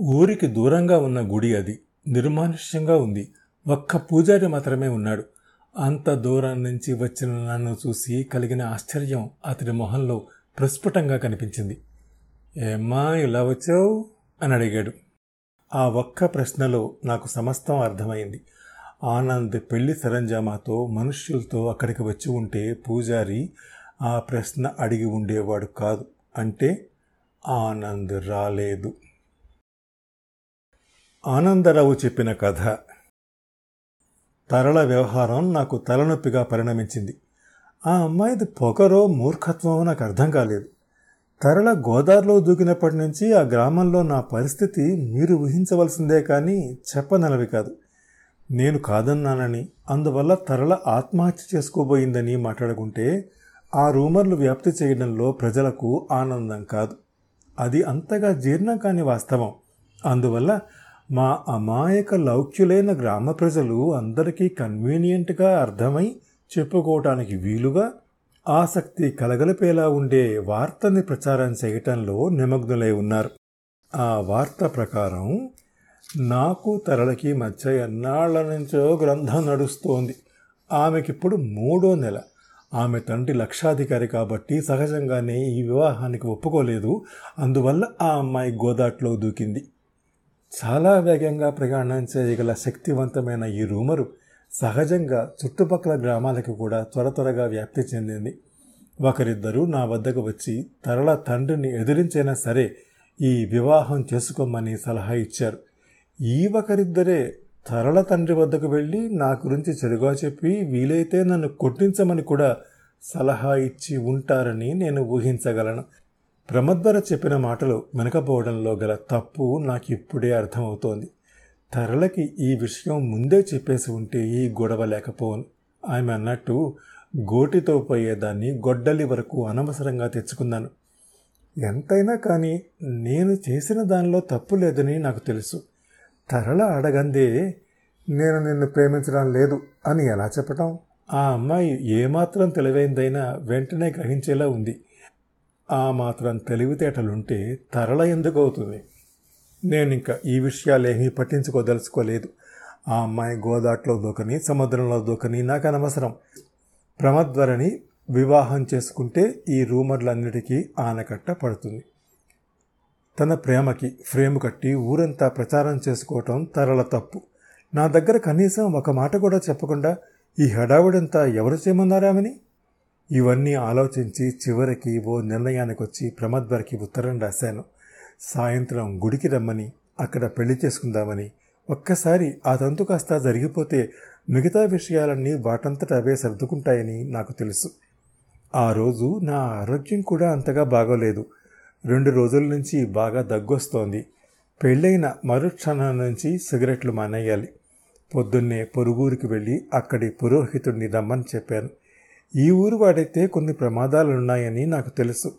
ఊరికి దూరంగా ఉన్న గుడి అది. నిర్మానుష్యంగా ఉంది. ఒక్క పూజారి మాత్రమే ఉన్నాడు. అంత దూరం నుంచి వచ్చిన నన్ను చూసి కలిగిన ఆశ్చర్యం అతడి మొహంలో ప్రస్ఫుటంగా కనిపించింది. ఏమ్మా ఇలా వచ్చావు? అని అడిగాడు. ఆ ఒక్క ప్రశ్నలో నాకు సమస్తం అర్థమైంది. ఆనంద్ పెళ్ళి సరంజామాతో మనుష్యులతో అక్కడికి వచ్చి ఉంటే పూజారి ఆ ప్రశ్న అడిగి ఉండేవాడు కాదు. అంటే ఆనంద్ రాలేదు. ఆనందరావు చెప్పిన కథ. తరల వ్యవహారం నాకు తలనొప్పిగా పరిణమించింది. ఆ అమ్మాయిది పొగరో మూర్ఖత్వమో నాకు అర్థం కాలేదు. తరల గోదావరిలో దూకినప్పటి నుంచి ఆ గ్రామంలో నా పరిస్థితి మీరు ఊహించవలసిందే కానీ చెప్పనలవి కాదు. నేను కాదన్నానని అందువల్ల తరల ఆత్మహత్య చేసుకోబోయిందని మాట్లాడుకుంటే ఆ రూమర్లు వ్యాప్తి చేయడంలో ప్రజలకు ఆనందం కాదు. అది అంతగా జీర్ణం కాని వాస్తవం. అందువల్ల మా అమాయక లౌక్యులైన గ్రామ ప్రజలు అందరికీ కన్వీనియంట్గా అర్థమై చెప్పుకోవటానికి వీలుగా ఆసక్తి కలగలిపేలా ఉండే వార్తని ప్రచారం చేయటంలో నిమగ్నులై ఉన్నారు. ఆ వార్త ప్రకారం నాకు తరలకి మధ్య ఎన్నాళ్ళ నుంచో గ్రంథం నడుస్తోంది. ఆమెకిప్పుడు మూడో నెల. ఆమె తండ్రి లక్షాధికారి కాబట్టి సహజంగానే ఈ వివాహానికి ఒప్పుకోలేదు. అందువల్ల ఆ అమ్మాయి గోదాట్లో దూకింది. చాలా వేగంగా ప్రయాణం చేయగల శక్తివంతమైన ఈ రూమరు సహజంగా చుట్టుపక్కల గ్రామాలకు కూడా త్వర త్వరగా వ్యాప్తి చెందింది. ఒకరిద్దరూ నా వద్దకు వచ్చి తరల తండ్రిని ఎదిరించైనా సరే ఈ వివాహం చేసుకోమని సలహా ఇచ్చారు. ఈ ఒకరిద్దరే తరల తండ్రి వద్దకు వెళ్ళి నా గురించి చెడుగా చెప్పి వీలైతే నన్ను కొట్టించమని కూడా సలహా ఇచ్చి ఉంటారని నేను ఊహించగలను. ప్రమద్వర చెప్పిన మాటలు వెనకపోవడంలో గల తప్పు నాకు ఇప్పుడే అర్థమవుతోంది. తరలకి ఈ విషయం ముందే చెప్పేసి ఉంటే ఈ గొడవ లేకపోను. ఆమె అన్నట్టు గోటితో పోయేదాన్ని గొడ్డలి వరకు అనవసరంగా తెచ్చుకున్నాను. ఎంతైనా కానీ నేను చేసిన దానిలో తప్పు లేదని నాకు తెలుసు. తరల అడగందే నేను నిన్ను ప్రేమించడం లేదు అని ఎలా చెప్పటం? ఆ అమ్మాయి ఏమాత్రం తెలివైందైనా వెంటనే గ్రహించేలా ఉంది. ఆ మాత్రం తెలివితేటలుంటే తరల ఎందుకు అవుతుంది నేను ఇంకా ఈ విషయాలేమీ పట్టించుకోదలుచుకోలేదు. ఆ అమ్మాయి గోదాట్లో దూకని సముద్రంలో దూకని నాకు అనవసరం ప్రమద్వరని వివాహం చేసుకుంటే ఈ రూమర్లన్నిటికీ ఆనకట్ట పడుతుంది. తన ప్రేమకి ఫ్రేమ్ కట్టి ఊరంతా ప్రచారం చేసుకోవటం తరల తప్పు. నా దగ్గర కనీసం ఒక మాట కూడా చెప్పకుండా ఈ హడావుడంతా ఎవరు చేయమన్నారామని ఇవన్నీ ఆలోచించి చివరికి ఓ నిర్ణయానికి వచ్చి ప్రమద్వరికి ఉత్తరం రాశాను. సాయంత్రం గుడికి రమ్మని అక్కడ పెళ్ళి చేసుకుందామని. ఒక్కసారి ఆ తంతు కాస్త జరిగిపోతే మిగతా విషయాలన్నీ వాటంతట అవే సర్దుకుంటాయని నాకు తెలుసు. ఆ రోజు నా ఆరోగ్యం కూడా అంతగా బాగోలేదు. రెండు రోజుల నుంచి బాగా దగ్గొస్తోంది. పెళ్ళైన మరుక్షణం నుంచి సిగరెట్లు మానేయాలి. పొద్దున్నే పొరుగురికి వెళ్ళి అక్కడి పురోహితుడిని రమ్మని చెప్పాను. ఈ ఊరు వాడైతే కొన్ని ప్రమాదాలున్నాయని నాకు తెలుసు.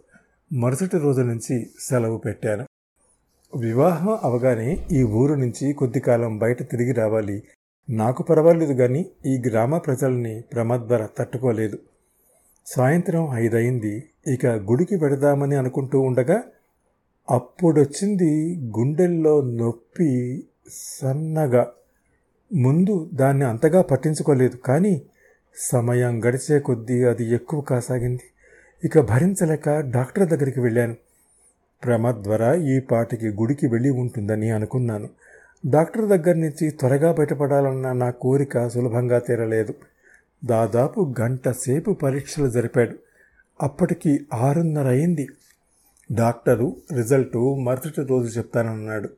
మరుసటి రోజు నుంచి సెలవు పెట్టాను. వివాహం అవగానే ఈ ఊరు నుంచి కొద్ది కాలం బయట తిరిగి రావాలి. నాకు పర్వాలేదు కానీ ఈ గ్రామ ప్రజల్ని ప్రమద్వర తట్టుకోలేదు. సాయంత్రం ఐదయింది. ఇక గుడికి పెడదామని అనుకుంటూ ఉండగా అప్పుడొచ్చింది గుండెల్లో నొప్పి సన్నగా. ముందు దాన్ని అంతగా పట్టించుకోలేదు. కానీ సమయం గడిచే కొద్దీ అది ఎక్కువ కాసాగింది. ఇక భరించలేక డాక్టర్ దగ్గరికి వెళ్ళాను. ప్రమద్వర ఈ పాటికి గుడికి వెళ్ళి ఉంటుందని అనుకున్నాను. డాక్టర్ దగ్గర నుంచి త్వరగా బయటపడాలన్న నా కోరిక సులభంగా తీరలేదు. దాదాపు గంట సేపు పరీక్షలు జరిపాడు. అప్పటికి ఆరున్నర అయింది. డాక్టరు రిజల్టు మరుసటి రోజు చెప్తానన్నాడు.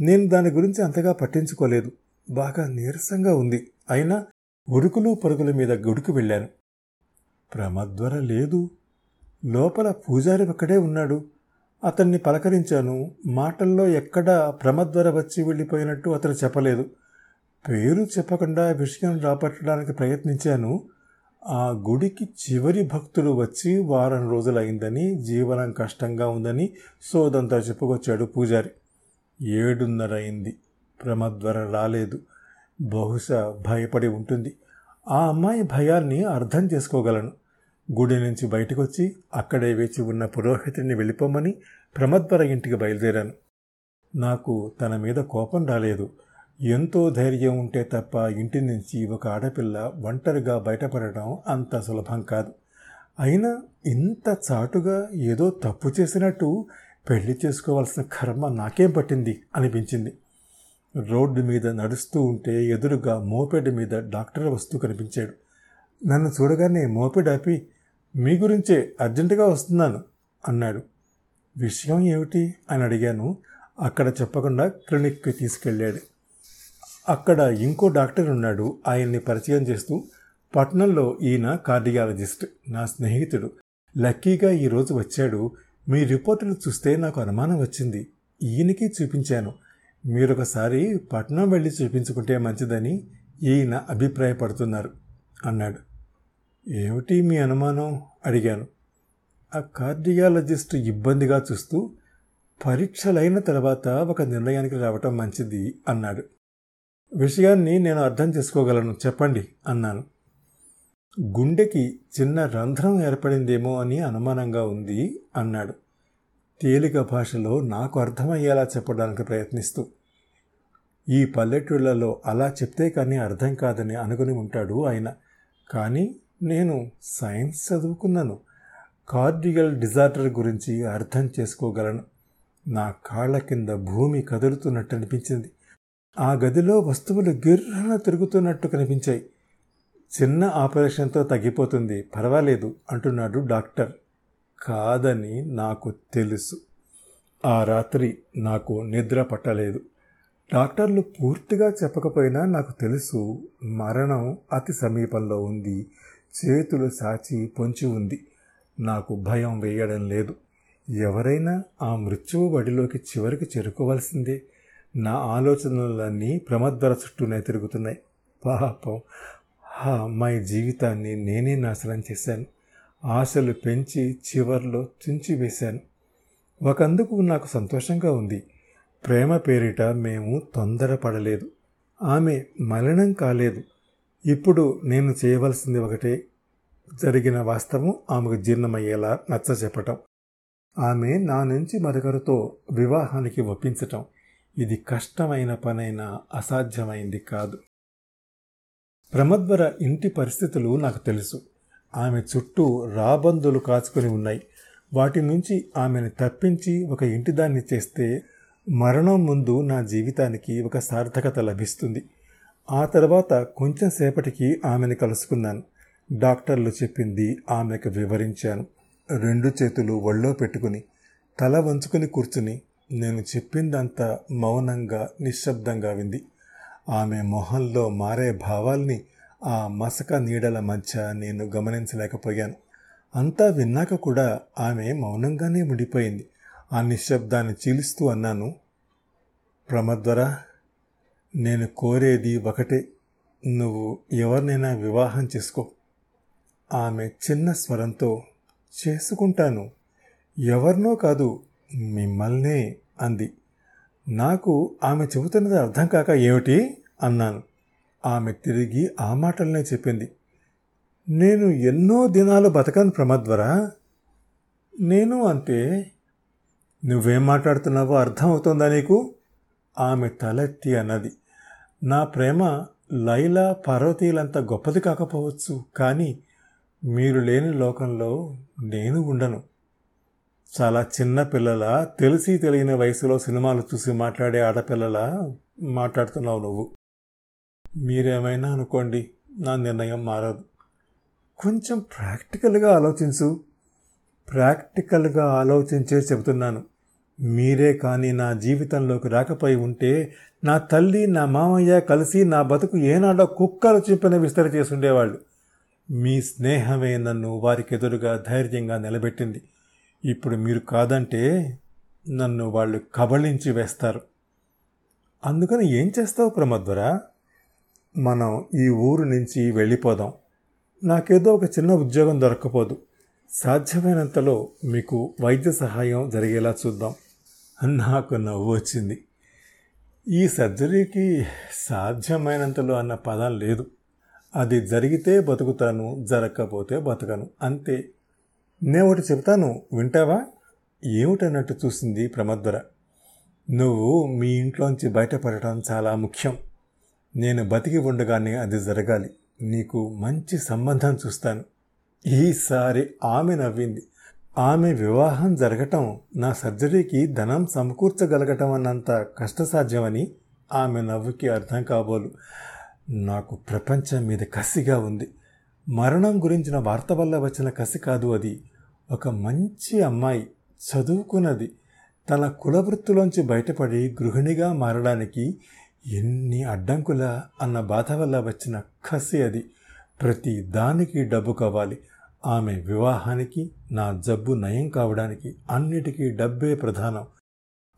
నేను దాని గురించి అంతగా పట్టించుకోలేదు. బాగా నీరసంగా ఉంది. అయినా ఉరుకులు పరుగుల మీద గుడికి వెళ్ళాను. ప్రమద్వర లేదు. లోపల పూజారి ఒక్కడే ఉన్నాడు. అతన్ని పలకరించాను. మాటల్లో ఎక్కడా ప్రమద్వర వచ్చి వెళ్ళిపోయినట్టు అతను చెప్పలేదు. పేరు చెప్పకుండా విషయం రాపట్టడానికి ప్రయత్నించాను. ఆ గుడికి చివరి భక్తులు వచ్చి వారం రోజులైందని జీవనం కష్టంగా ఉందని సోదంతా చెప్పుకొచ్చాడు పూజారి. ఏడున్నర అయింది ప్రమద్వర రాలేదు. బహుశా భయపడి ఉంటుంది. ఆ అమ్మాయి భయాన్ని అర్థం చేసుకోగలను. గుడి నుంచి బయటకు వచ్చి అక్కడే వేచి ఉన్న పురోహితుడిని వెళ్ళిపోమని ప్రమద్వర ఇంటికి బయలుదేరాను. నాకు తన మీద కోపం రాలేదు. ఎంతో ధైర్యం ఉంటే తప్ప ఇంటి నుంచి ఒక ఆడపిల్ల ఒంటరిగా బయటపడటం అంత సులభం కాదు. అయినా ఇంత చాటుగా ఏదో తప్పు చేసినట్టు పెళ్ళి చేసుకోవాల్సిన కర్మ నాకేం పట్టింది? అనిపించింది. రోడ్డు మీద నడుస్తూ ఉంటే ఎదురుగా మోపెడ్ మీద డాక్టర్ వస్తూ కనిపించాడు. నన్ను చూడగానే మోపెడ్ ఆపి మీ గురించే అర్జెంటుగా వస్తున్నాను అన్నాడు. విషయం ఏమిటి? అని అడిగాను. అక్కడ చెప్పకుండా క్లినిక్కి తీసుకెళ్ళాడు. అక్కడ ఇంకో డాక్టర్ ఉన్నాడు. ఆయన్ని పరిచయం చేస్తూ పట్నంలో ఈయన కార్డియాలజిస్ట్ నా స్నేహితుడు. లక్కీగా ఈరోజు వచ్చాడు. మీ రిపోర్టులు చూస్తే నాకు అనుమానం వచ్చింది. ఈయనకి చూపించాను. మీరొకసారి పట్నం వెళ్ళి చూపించుకుంటే మంచిదని ఈయన అభిప్రాయపడుతున్నారు అన్నాడు. ఏమిటి మీ అనుమానం? అడిగాను. ఆ కార్డియాలజిస్ట్ ఇబ్బందిగా చూస్తూ పరీక్షలైన తర్వాత ఒక నిర్ణయానికి రావటం మంచిది అన్నాడు. విషయాన్ని నేను అర్థం చేసుకోగలను చెప్పండి అన్నాను. గుండెకి చిన్న రంధ్రం ఏర్పడిందేమో అని అనుమానంగా ఉంది అన్నాడు. తేలిక భాషలో నాకు అర్థమయ్యేలా చెప్పడానికి ప్రయత్నిస్తూ ఈ పల్లెటూళ్ళలో అలా చెప్తే కానీ అర్థం కాదని అనుకుని ఉంటాడు ఆయన. కానీ నేను సైన్స్ చదువుకున్నాను. కార్డియల్ డిజార్డర్ గురించి అర్థం చేసుకోగలను. నా కాళ్ళ కింద భూమి కదులుతున్నట్టు అనిపించింది. ఆ గదిలో వస్తువులు గిర్రన తిరుగుతున్నట్టు కనిపించాయి. చిన్న ఆపరేషన్తో తగ్గిపోతుంది. పర్వాలేదు అంటున్నాడు డాక్టర్. కాదని నాకు తెలుసు. ఆ రాత్రి నాకు నిద్ర పట్టలేదు. డాక్టర్లు పూర్తిగా చెప్పకపోయినా నాకు తెలుసు మరణం అతి సమీపంలో ఉంది. చేతులు సాచి పొంచి ఉంది. నాకు భయం వేయడం లేదు. ఎవరైనా ఆ మృత్యువు బడిలోకి చివరికి చేరుకోవాల్సిందే. నా ఆలోచనలన్నీ ప్రమద్వర చుట్టూనే తిరుగుతున్నాయి. పాపం. ఆ అమ్మాయి జీవితాన్ని నేనే నాశనం చేశాను. ఆశలు పెంచి చివర్లో తుంచివేశాను ఒకందుకు నాకు సంతోషంగా ఉంది. ప్రేమ పేరిట మేము తొందరపడలేదు. ఆమె మలినం కాలేదు. ఇప్పుడు నేను చేయవలసింది ఒకటే. జరిగిన వాస్తవం ఆమెకు జీర్ణమయ్యేలా నచ్చ చెప్పటం. ఆమె నా నుంచి మరొకరితో వివాహానికి ఒప్పించటం. ఇది కష్టమైన పనైనా అసాధ్యమైంది కాదు. ప్రమద్వర ఇంటి పరిస్థితులు నాకు తెలుసు. ఆమె చుట్టూ రాబందులు కాచుకొని ఉన్నాయి. వాటి నుంచి ఆమెను తప్పించి ఒక ఇంటిదాన్ని చేస్తే మరణం ముందు నా జీవితానికి ఒక సార్థకత లభిస్తుంది. ఆ తర్వాత కొంచెం సేపటికి ఆమెను కలుసుకున్నాను. డాక్టర్లు చెప్పింది ఆమెకు వివరించాను. రెండు చేతులు ఒళ్ళో పెట్టుకుని తల వంచుకుని కూర్చుని నేను చెప్పిందంతా మౌనంగా నిశ్శబ్దంగా వింది. ఆమె మొహంలో మారే భావాల్ని ఆ మసక నీడల మధ్య నేను గమనించలేకపోయాను. అంతా విన్నాక కూడా ఆమె మౌనంగానే ఉండిపోయింది. ఆ నిశ్శబ్దాన్ని చీలుస్తూ అన్నాను ప్రమద్వర నేను కోరేది ఒకటే నువ్వు ఎవరినైనా వివాహం చేసుకో. ఆమె చిన్న స్వరంతో చేసుకుంటాను. ఎవరినో కాదు మిమ్మల్నే అంది. నాకు ఆమె చెబుతున్నది అర్థం కాక ఏమిటి? అన్నాను. ఆమె తిరిగి ఆ మాటలనే చెప్పింది. నేను ఎన్నో దినాలు బతకను ప్రమద్వరా. నేను అంతే నువ్వేం మాట్లాడుతున్నావో అర్థం అవుతుందా నీకు? ఆమె తలెత్తి అన్నది. నా ప్రేమ లైలా పార్వతీలంత గొప్పది కాకపోవచ్చు కానీ మీరు లేని లోకంలో నేను ఉండను. చాలా చిన్న పిల్లల తెలిసి తెలియని వయసులో సినిమాలు చూసి మాట్లాడే ఆడపిల్లల మాట్లాడుతున్నావు నువ్వు. మీరేమైనా అనుకోండి నా నిర్ణయం మారదు. కొంచెం ప్రాక్టికల్గా ఆలోచించు. ప్రాక్టికల్గా ఆలోచించే చెబుతున్నాను. మీరే కానీ నా జీవితంలోకి రాకపోయి ఉంటే నా తల్లి నా మామయ్య కలిసి నా బతుకు ఏనాడో కుక్కలు చింపిన విస్తర చేసుండేవాళ్ళు. మీ స్నేహమే నన్ను వారికి ఎదురుగా ధైర్యంగా నిలబెట్టింది. ఇప్పుడు మీరు కాదంటే నన్ను వాళ్ళు కబళించి వేస్తారు. అందుకని ఏం చేస్తావు ప్రమద్వరా? మనం ఈ ఊరు నుంచి వెళ్ళిపోదాం. నాకేదో ఒక చిన్న ఉద్యోగం దొరకపోదు సాధ్యమైనంతలో మీకు వైద్య సహాయం జరిగేలా చూద్దాం. నాకు నవ్వు వచ్చింది. ఈ సర్జరీకి సాధ్యమైనంతలో అన్న పదం లేదు. అది జరిగితే బతుకుతాను జరగకపోతే బతకను. అంతే. నేను ఒకటి చెప్తాను వింటావా? ఏమిటన్నట్టు చూసింది ప్రమద్వర. నువ్వు మీ ఇంట్లోంచి బయటపడటం చాలా ముఖ్యం. నేను బతికి ఉండగానే అది జరగాలి. నీకు మంచి సంబంధం చూస్తాను. ఈసారి ఆమె నవ్వింది. ఆమె వివాహం జరగటం నా సర్జరీకి ధనం సమకూర్చగలగటం అన్నంత కష్టసాధ్యమని ఆమె నవ్వుకి అర్థం కాబోలు. నాకు ప్రపంచం మీద కసిగా ఉంది. మరణం గురించిన వార్త వల్ల వచ్చిన కసి కాదు అది. ఒక మంచి అమ్మాయి చదువుకున్నది. తన కులవృత్తిలోంచి బయటపడి గృహిణిగా మారడానికి ఎన్ని అడ్డంకుల అన్న బాధ వల్ల వచ్చిన కసి అది. ప్రతి దానికి డబ్బు కావాలి. ఆమె వివాహానికి నా జబ్బు నయం కావడానికి అన్నిటికీ డబ్బే ప్రధానం.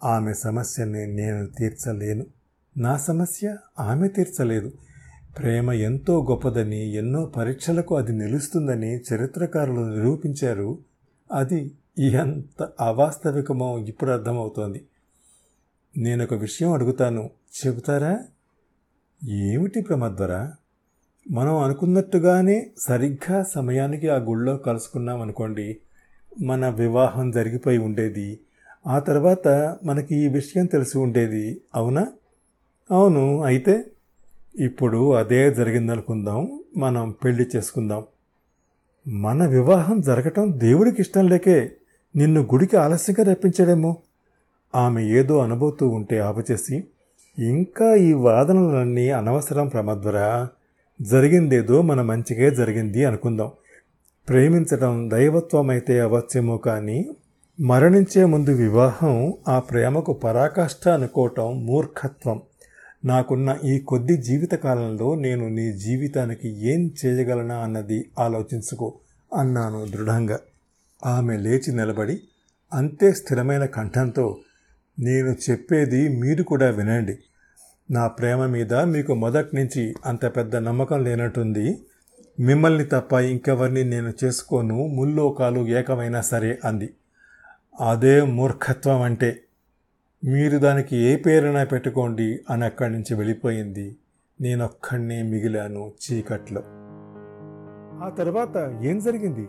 ఆమె సమస్యని నేను తీర్చలేను. నా సమస్య ఆమె తీర్చలేదు. ప్రేమ ఎంతో గొప్పదని ఎన్నో పరీక్షలకు అది నిలుస్తుందని చరిత్రకారులు నిరూపించారు. అది ఎంత అవాస్తవికమో ఇప్పుడు అర్థమవుతోంది. నేను ఒక విషయం అడుగుతాను. చెబుతారా? ఏమిటి ప్రమద్వరా మనం అనుకున్నట్టుగానే సరిగ్గా సమయానికి ఆ గుళ్ళో కలుసుకున్నాం అనుకోండి మన వివాహం జరిగిపోయి ఉండేది. ఆ తర్వాత మనకి ఈ విషయం తెలిసి ఉండేది. అవునా? అవును. అయితే ఇప్పుడు అదే జరిగిందనుకుందాం. మనం పెళ్ళి చేసుకుందాం. మన వివాహం జరగటం దేవుడికి ఇష్టం లేకే నిన్ను గుడికి ఆలస్యంగా రప్పించాడేమో. ఆమె ఏదో అనుభూతూ ఉంటే ఆపచేసి ఇంకా ఈ వాదనలన్నీ అనవసరం ప్రమద్వర. జరిగిందేదో మన మంచిగా జరిగింది అనుకుందాం. ప్రేమించడం దైవత్వం అయితే అవచ్చేమో కానీ మరణించే ముందు వివాహం ఆ ప్రేమకు పరాకాష్ఠ అనుకోవటం మూర్ఖత్వం. నాకున్న ఈ కొద్ది జీవితకాలంలో నేను నీ జీవితానికి ఏం చేయగలనా అన్నది ఆలోచించుకో అన్నాను దృఢంగా. ఆమె లేచి నిలబడి అంతే స్థిరమైన కంఠంతో నేను చెప్పేది మీరు కూడా వినండి. నా ప్రేమ మీద మీకు మొదటి నుంచి అంత పెద్ద నమ్మకం లేనట్టుంది. మిమ్మల్ని తప్ప ఇంకెవరిని నేను చేసుకోను. ముల్లోకాలు ఏకమైనా సరే అంది. అదే మూర్ఖత్వం అంటే. మీరు దానికి ఏ పేరైనా పెట్టుకోండి అని అక్కడి నుంచి వెళ్ళిపోయింది. నేనొక్కడినే మిగిలాను చీకట్లో. ఆ తర్వాత ఏం జరిగింది?